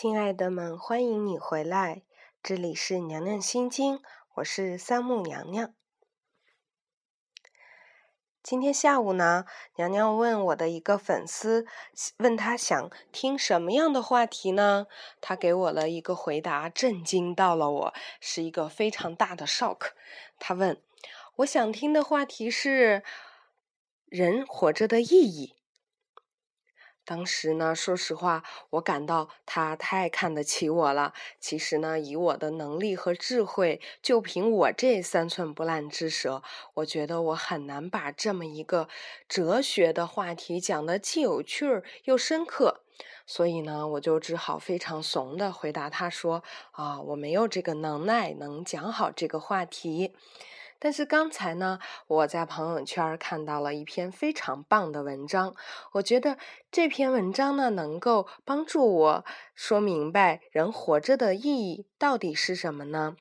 亲爱的们，欢迎你回来，这里是娘娘心经，我是三木娘娘。今天下午呢，娘娘问我的一个粉丝，问他想听什么样的话题呢？他给我了一个回答，震惊到了我，是一个非常大的 shock。他问我想听的话题是人活着的意义。当时呢，说实话，我感到他太看得起我了。其实呢，以我的能力和智慧，就凭我这三寸不烂之舌，我觉得我很难把这么一个哲学的话题讲得既有趣儿又深刻。所以呢，我就只好非常怂的回答他说：“啊，我没有这个能耐，能讲好这个话题。”但是刚才呢，我在朋友圈看到了一篇非常棒的文章，我觉得这篇文章呢，能够帮助我说明白人活着的意义到底是什么呢？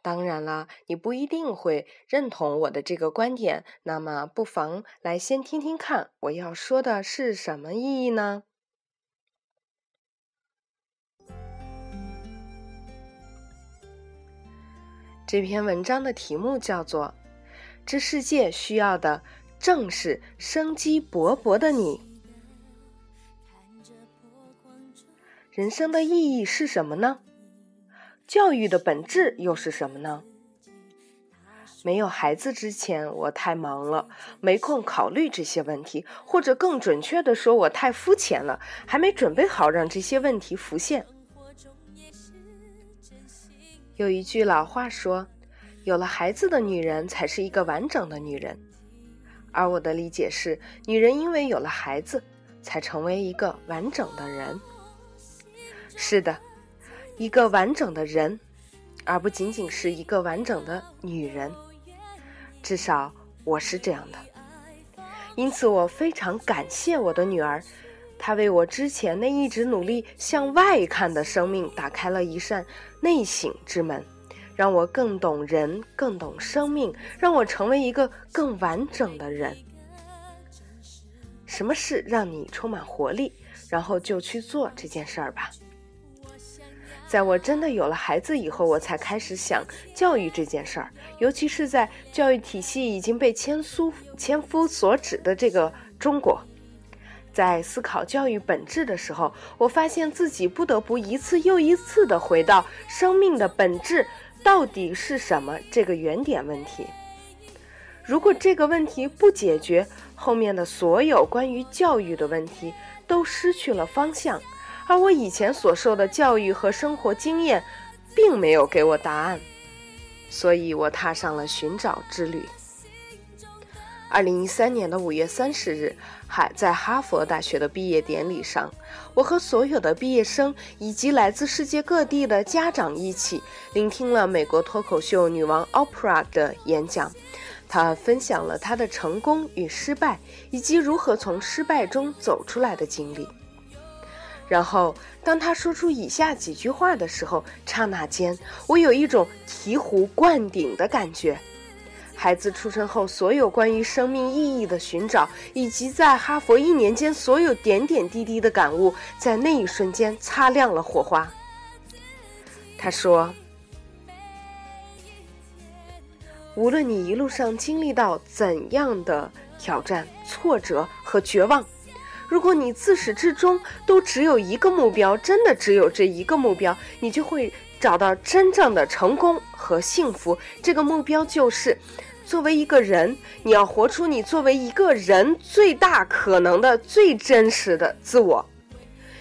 当然了，你不一定会认同我的这个观点，那么不妨来先听听看我要说的是什么意义呢？这篇文章的题目叫做《这世界需要的正是生机勃勃的你》。人生的意义是什么呢？教育的本质又是什么呢？没有孩子之前，我太忙了，没空考虑这些问题，或者更准确的说，我太肤浅了，还没准备好让这些问题浮现。有一句老话说：“有了孩子的女人才是一个完整的女人。”而我的理解是，女人因为有了孩子，才成为一个完整的人。是的，一个完整的人，而不仅仅是一个完整的女人。至少我是这样的。因此，我非常感谢我的女儿。他为我之前那一直努力向外看的生命打开了一扇内省之门，让我更懂人，更懂生命，让我成为一个更完整的人。什么事让你充满活力，然后就去做这件事儿吧。在我真的有了孩子以后，我才开始想教育这件事儿，尤其是在教育体系已经被千夫千夫所指的这个中国。在思考教育本质的时候，我发现自己不得不一次又一次地回到生命的本质到底是什么这个原点问题。如果这个问题不解决，后面的所有关于教育的问题都失去了方向，而我以前所受的教育和生活经验，并没有给我答案，所以我踏上了寻找之旅。二零一三年的五月三十日，还在哈佛大学的毕业典礼上，我和所有的毕业生以及来自世界各地的家长一起，聆听了美国脱口秀女王 Oprah 的演讲。她分享了她的成功与失败，以及如何从失败中走出来的经历。然后，当她说出以下几句话的时候，刹那间，我有一种醍醐灌顶的感觉。孩子出生后，所有关于生命意义的寻找，以及在哈佛一年间所有点点滴滴的感悟，在那一瞬间擦亮了火花。他说：“无论你一路上经历到怎样的挑战、挫折和绝望，如果你自始至终都只有一个目标，真的只有这一个目标，你就会找到真正的成功和幸福。这个目标就是。”作为一个人，你要活出你作为一个人最大可能的、最真实的自我。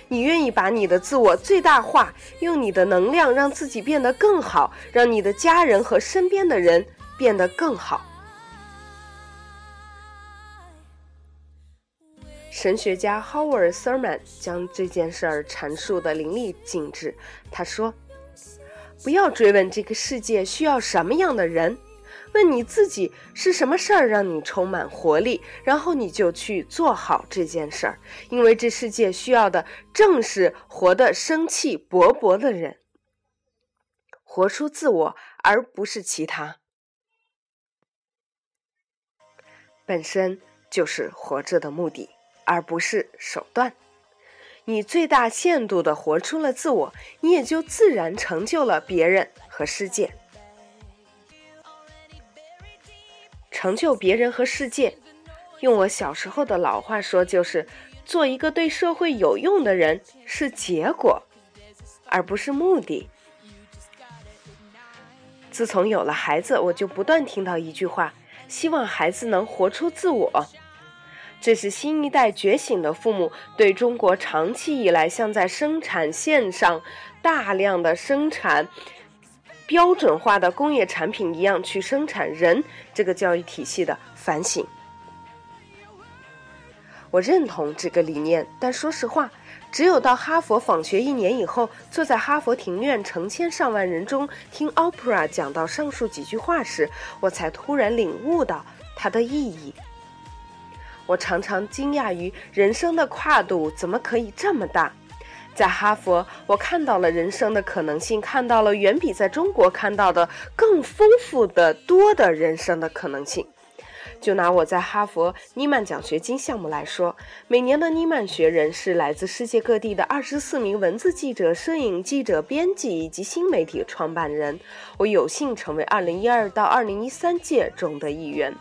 你愿意把你的自我最大化，用你的能量让自己变得更好，让你的家人和身边的人变得更好。神学家 Howard Thurman 将这件事儿阐述的淋漓尽致。他说：“不要追问这个世界需要什么样的人。”问你自己是什么事儿让你充满活力，然后你就去做好这件事儿，因为这世界需要的正是活得生气勃勃的人，活出自我，而不是其他，本身就是活着的目的，而不是手段。你最大限度地活出了自我，你也就自然成就了别人和世界。成就别人和世界，用我小时候的老话说，就是做一个对社会有用的人是结果，而不是目的。自从有了孩子，我就不断听到一句话：希望孩子能活出自我。这是新一代觉醒的父母对中国长期以来像在生产线上大量的生产标准化的工业产品一样去生产人这个教育体系的反省。我认同这个理念，但说实话，只有到哈佛访学一年以后，坐在哈佛庭院成千上万人中听 opera 讲到上述几句话时，我才突然领悟到它的意义。我常常惊讶于人生的跨度怎么可以这么大。在哈佛，我看到了人生的可能性，看到了远比在中国看到的更丰富的多的人生的可能性。就拿我在哈佛尼曼奖学金项目来说，每年的尼曼学人是来自世界各地的二十四名文字记者、摄影记者、编辑以及新媒体创办人。我有幸成为二零一二到二零一三届中的一员。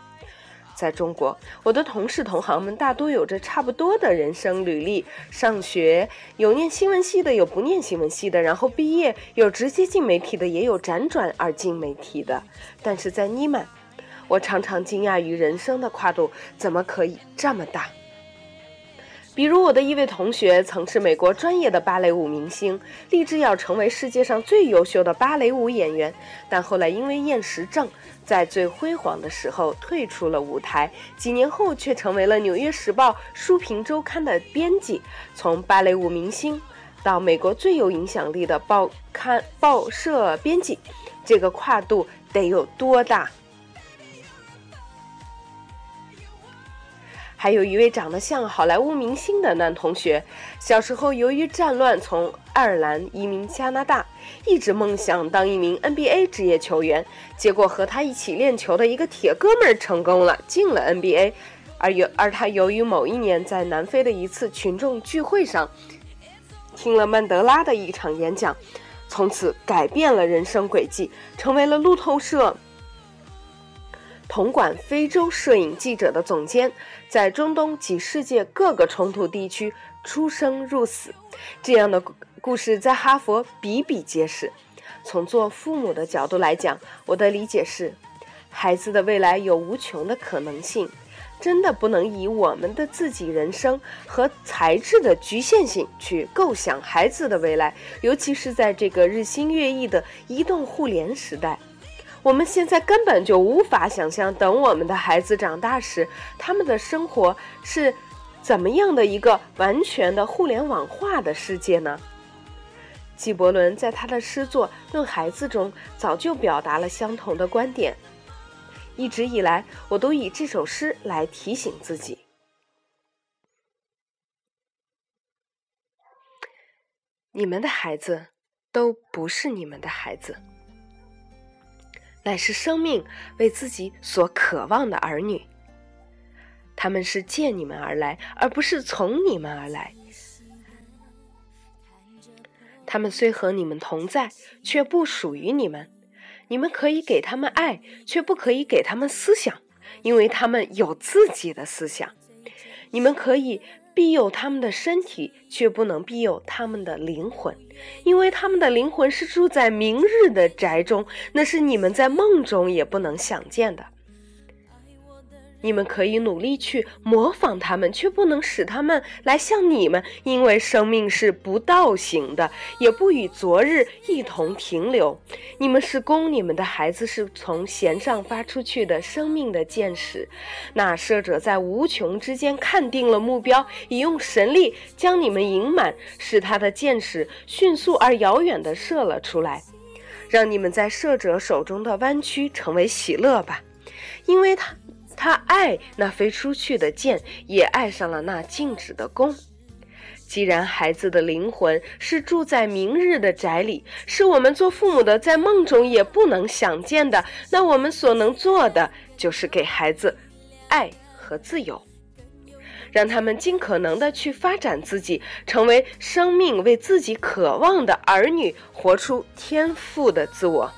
在中国，我的同事同行们大多有着差不多的人生履历：上学有念新闻系的，有不念新闻系的，然后毕业有直接进媒体的，也有辗转而进媒体的。但是在尼曼，我常常惊讶于人生的跨度怎么可以这么大。比如我的一位同学曾是美国专业的芭蕾舞明星，立志要成为世界上最优秀的芭蕾舞演员，但后来因为厌食症，在最辉煌的时候退出了舞台。几年后却成为了《纽约时报》书评周刊的编辑。从芭蕾舞明星到美国最有影响力的报刊报社编辑，这个跨度得有多大？还有一位长得像好莱坞明星的男同学，小时候由于战乱从爱尔兰移民加拿大，一直梦想当一名 NBA 职业球员。结果和他一起练球的一个铁哥们儿成功了，进了 NBA。而由而他由于某一年在南非的一次群众聚会上，听了曼德拉的一场演讲，从此改变了人生轨迹，成为了路透社。统管非洲摄影记者的总监，在中东及世界各个冲突地区出生入死，这样的故事在哈佛比比皆是。从做父母的角度来讲，我的理解是，孩子的未来有无穷的可能性，真的不能以我们的自己人生和材质的局限性去构想孩子的未来，尤其是在这个日新月异的移动互联时代。我们现在根本就无法想象，等我们的孩子长大时，他们的生活是怎么样的一个完全的互联网化的世界呢？纪伯伦在他的诗作《论孩子》中早就表达了相同的观点。一直以来，我都以这首诗来提醒自己：你们的孩子都不是你们的孩子。乃是生命为自己所渴望的儿女，他们是借你们而来，而不是从你们而来。他们虽和你们同在，却不属于你们。你们可以给他们爱，却不可以给他们思想，因为他们有自己的思想。你们可以。庇佑他们的身体，却不能庇佑他们的灵魂，因为他们的灵魂是住在明日的宅中，那是你们在梦中也不能想见的。你们可以努力去模仿他们，却不能使他们来像你们，因为生命是不倒行的，也不与昨日一同停留。你们是供你们的孩子是从弦上发出去的生命的箭矢，那射者在无穷之间看定了目标，以用神力将你们盈满，使他的箭矢迅速而遥远地射了出来，让你们在射者手中的弯曲成为喜乐吧，因为他。他爱那飞出去的箭，也爱上了那静止的弓。既然孩子的灵魂是住在明日的宅里，是我们做父母的在梦中也不能想见的，那我们所能做的就是给孩子爱和自由。让他们尽可能的去发展自己，成为生命为自己渴望的儿女，活出天赋的自我。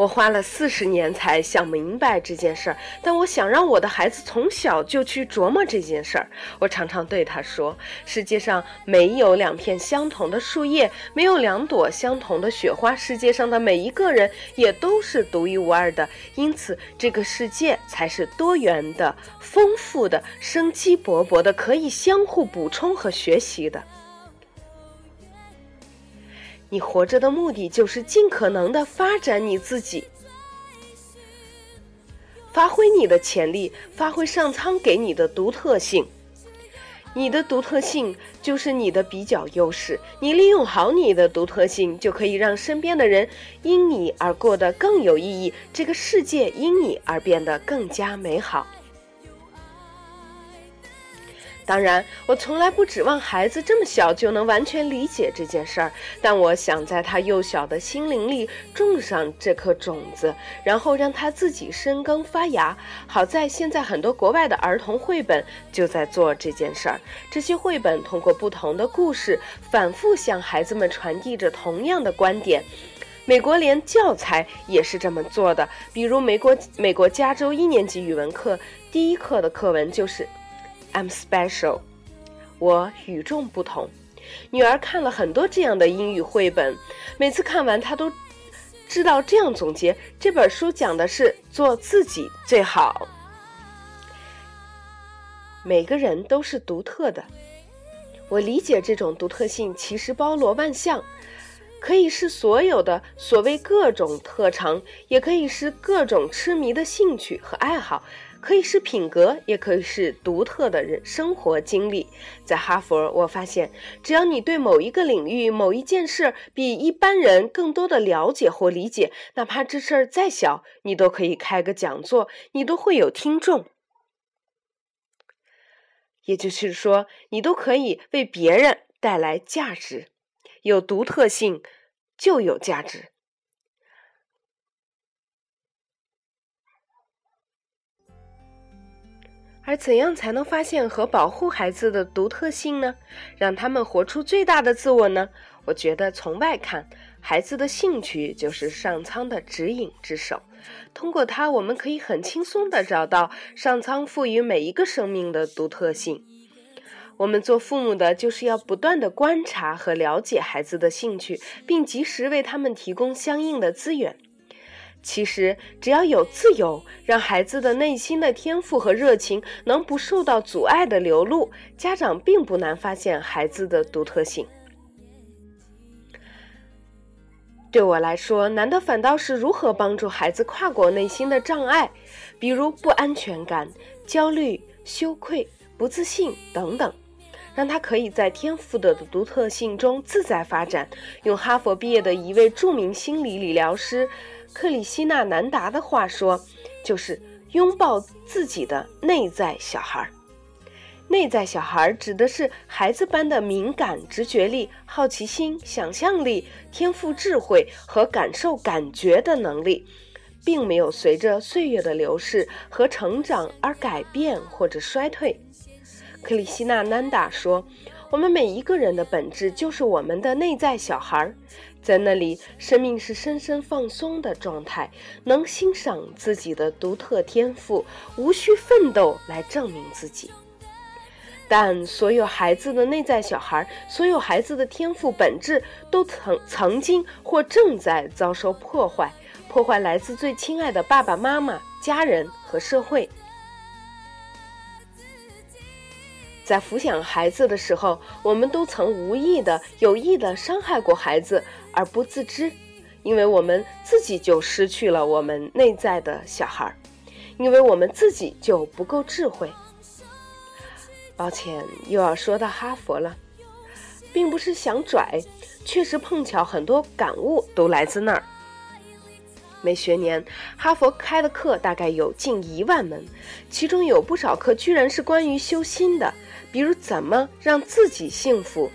我花了四十年才想明白这件事儿，但我想让我的孩子从小就去琢磨这件事儿。我常常对他说：“世界上没有两片相同的树叶，没有两朵相同的雪花。世界上的每一个人也都是独一无二的，因此这个世界才是多元的、丰富的、生机勃勃的，可以相互补充和学习的。”你活着的目的就是尽可能的发展你自己，发挥你的潜力，发挥上苍给你的独特性。你的独特性就是你的比较优势，你利用好你的独特性，就可以让身边的人因你而过得更有意义，这个世界因你而变得更加美好。当然，我从来不指望孩子这么小就能完全理解这件事儿，但我想在他幼小的心灵里种上这颗种子，然后让他自己生根发芽。好在现在很多国外的儿童绘本就在做这件事儿，这些绘本通过不同的故事，反复向孩子们传递着同样的观点。美国连教材也是这么做的，比如美国美国加州一年级语文课第一课的课文就是。I'm special，我与众不同。女儿看了很多这样的英语绘本，每次看完，她都知道这样总结：这本书讲的是做自己最好。每个人都是独特的，我理解这种独特性其实包罗万象，可以是所有的所谓各种特长，也可以是各种痴迷的兴趣和爱好。可以是品格，也可以是独特的人生活经历。在哈佛，我发现，只要你对某一个领域、某一件事比一般人更多的了解或理解，哪怕这事儿再小，你都可以开个讲座，你都会有听众。也就是说，你都可以为别人带来价值。有独特性，就有价值。而怎样才能发现和保护孩子的独特性呢？让他们活出最大的自我呢？我觉得从外看，孩子的兴趣就是上苍的指引之手。通过它，我们可以很轻松地找到上苍赋予每一个生命的独特性。我们做父母的，就是要不断地观察和了解孩子的兴趣，并及时为他们提供相应的资源。其实，只要有自由，让孩子的内心的天赋和热情能不受到阻碍的流露，家长并不难发现孩子的独特性。对我来说，难的反倒是如何帮助孩子跨过内心的障碍，比如不安全感、焦虑、羞愧、不自信等等，让他可以在天赋的独特性中自在发展。用哈佛毕业的一位著名心理理疗师。克里希纳南达的话说，就是拥抱自己的内在小孩。内在小孩指的是孩子般的敏感、直觉力、好奇心、想象力、天赋、智慧和感受感觉的能力，并没有随着岁月的流逝和成长而改变或者衰退。克里希纳南达说。我们每一个人的本质就是我们的内在小孩，在那里，生命是深深放松的状态，能欣赏自己的独特天赋，无需奋斗来证明自己。但所有孩子的内在小孩，所有孩子的天赋本质，都曾曾经或正在遭受破坏，破坏来自最亲爱的爸爸妈妈、家人和社会。在抚养孩子的时候，我们都曾无意的、有意的伤害过孩子而不自知，因为我们自己就失去了我们内在的小孩儿，因为我们自己就不够智慧。抱歉，又要说到哈佛了，并不是想拽，确实碰巧很多感悟都来自那儿。每学年，哈佛开的课大概有近一万门，其中有不少课居然是关于修心的。比如怎么让自己幸福？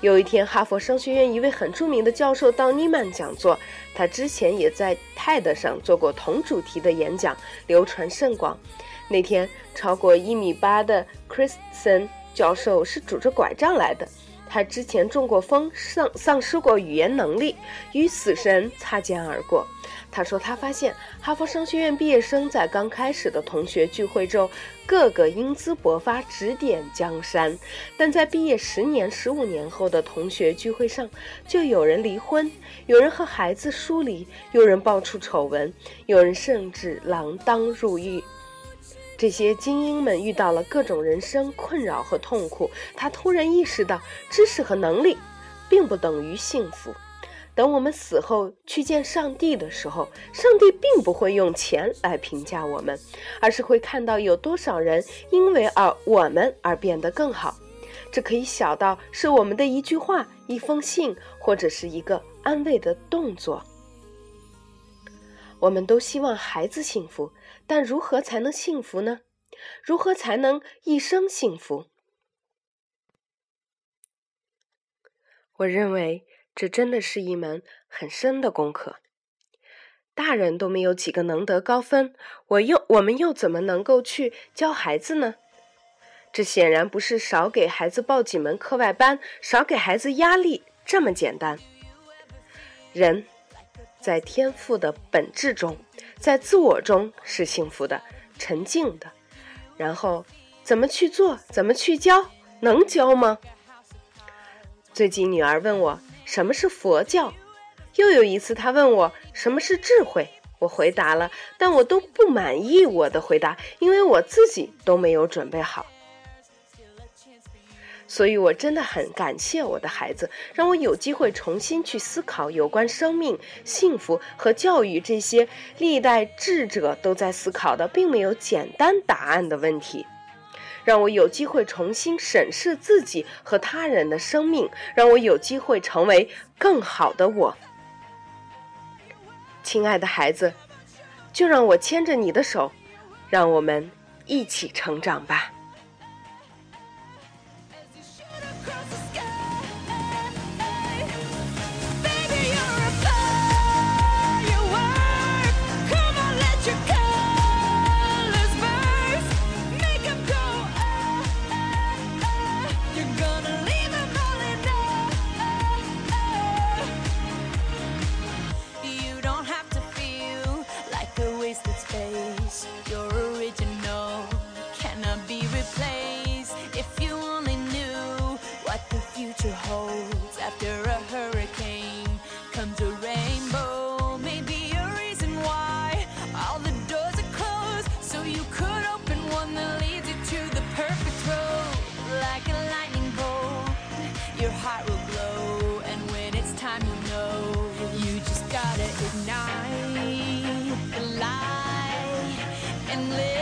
有一天，哈佛商学院一位很著名的教授到尼曼讲座，他之前也在 TED 上做过同主题的演讲，流传甚广。那天，超过一米八的 Christen 教授是拄着拐杖来的。他之前中过风，丧丧失过语言能力，与死神擦肩而过。他说，他发现哈佛商学院毕业生在刚开始的同学聚会中，个个英姿勃发，指点江山；但在毕业十年、十五年后的同学聚会上，就有人离婚，有人和孩子疏离，有人爆出丑闻，有人甚至锒铛入狱。这些精英们遇到了各种人生困扰和痛苦，他突然意识到，知识和能力并不等于幸福。等我们死后去见上帝的时候，上帝并不会用钱来评价我们，而是会看到有多少人因为而我们而变得更好。这可以小到是我们的一句话、一封信，或者是一个安慰的动作。我们都希望孩子幸福。但如何才能幸福呢？如何才能一生幸福？我认为这真的是一门很深的功课。大人都没有几个能得高分，我又我们又怎么能够去教孩子呢？这显然不是少给孩子报几门课外班、少给孩子压力这么简单。人。在天赋的本质中，在自我中是幸福的、沉静的。然后怎么去做？怎么去教？能教吗？最近女儿问我什么是佛教，又有一次她问我什么是智慧。我回答了，但我都不满意我的回答，因为我自己都没有准备好。所以，我真的很感谢我的孩子，让我有机会重新去思考有关生命、幸福和教育这些历代智者都在思考的，并没有简单答案的问题，让我有机会重新审视自己和他人的生命，让我有机会成为更好的我。亲爱的孩子，就让我牵着你的手，让我们一起成长吧。and live.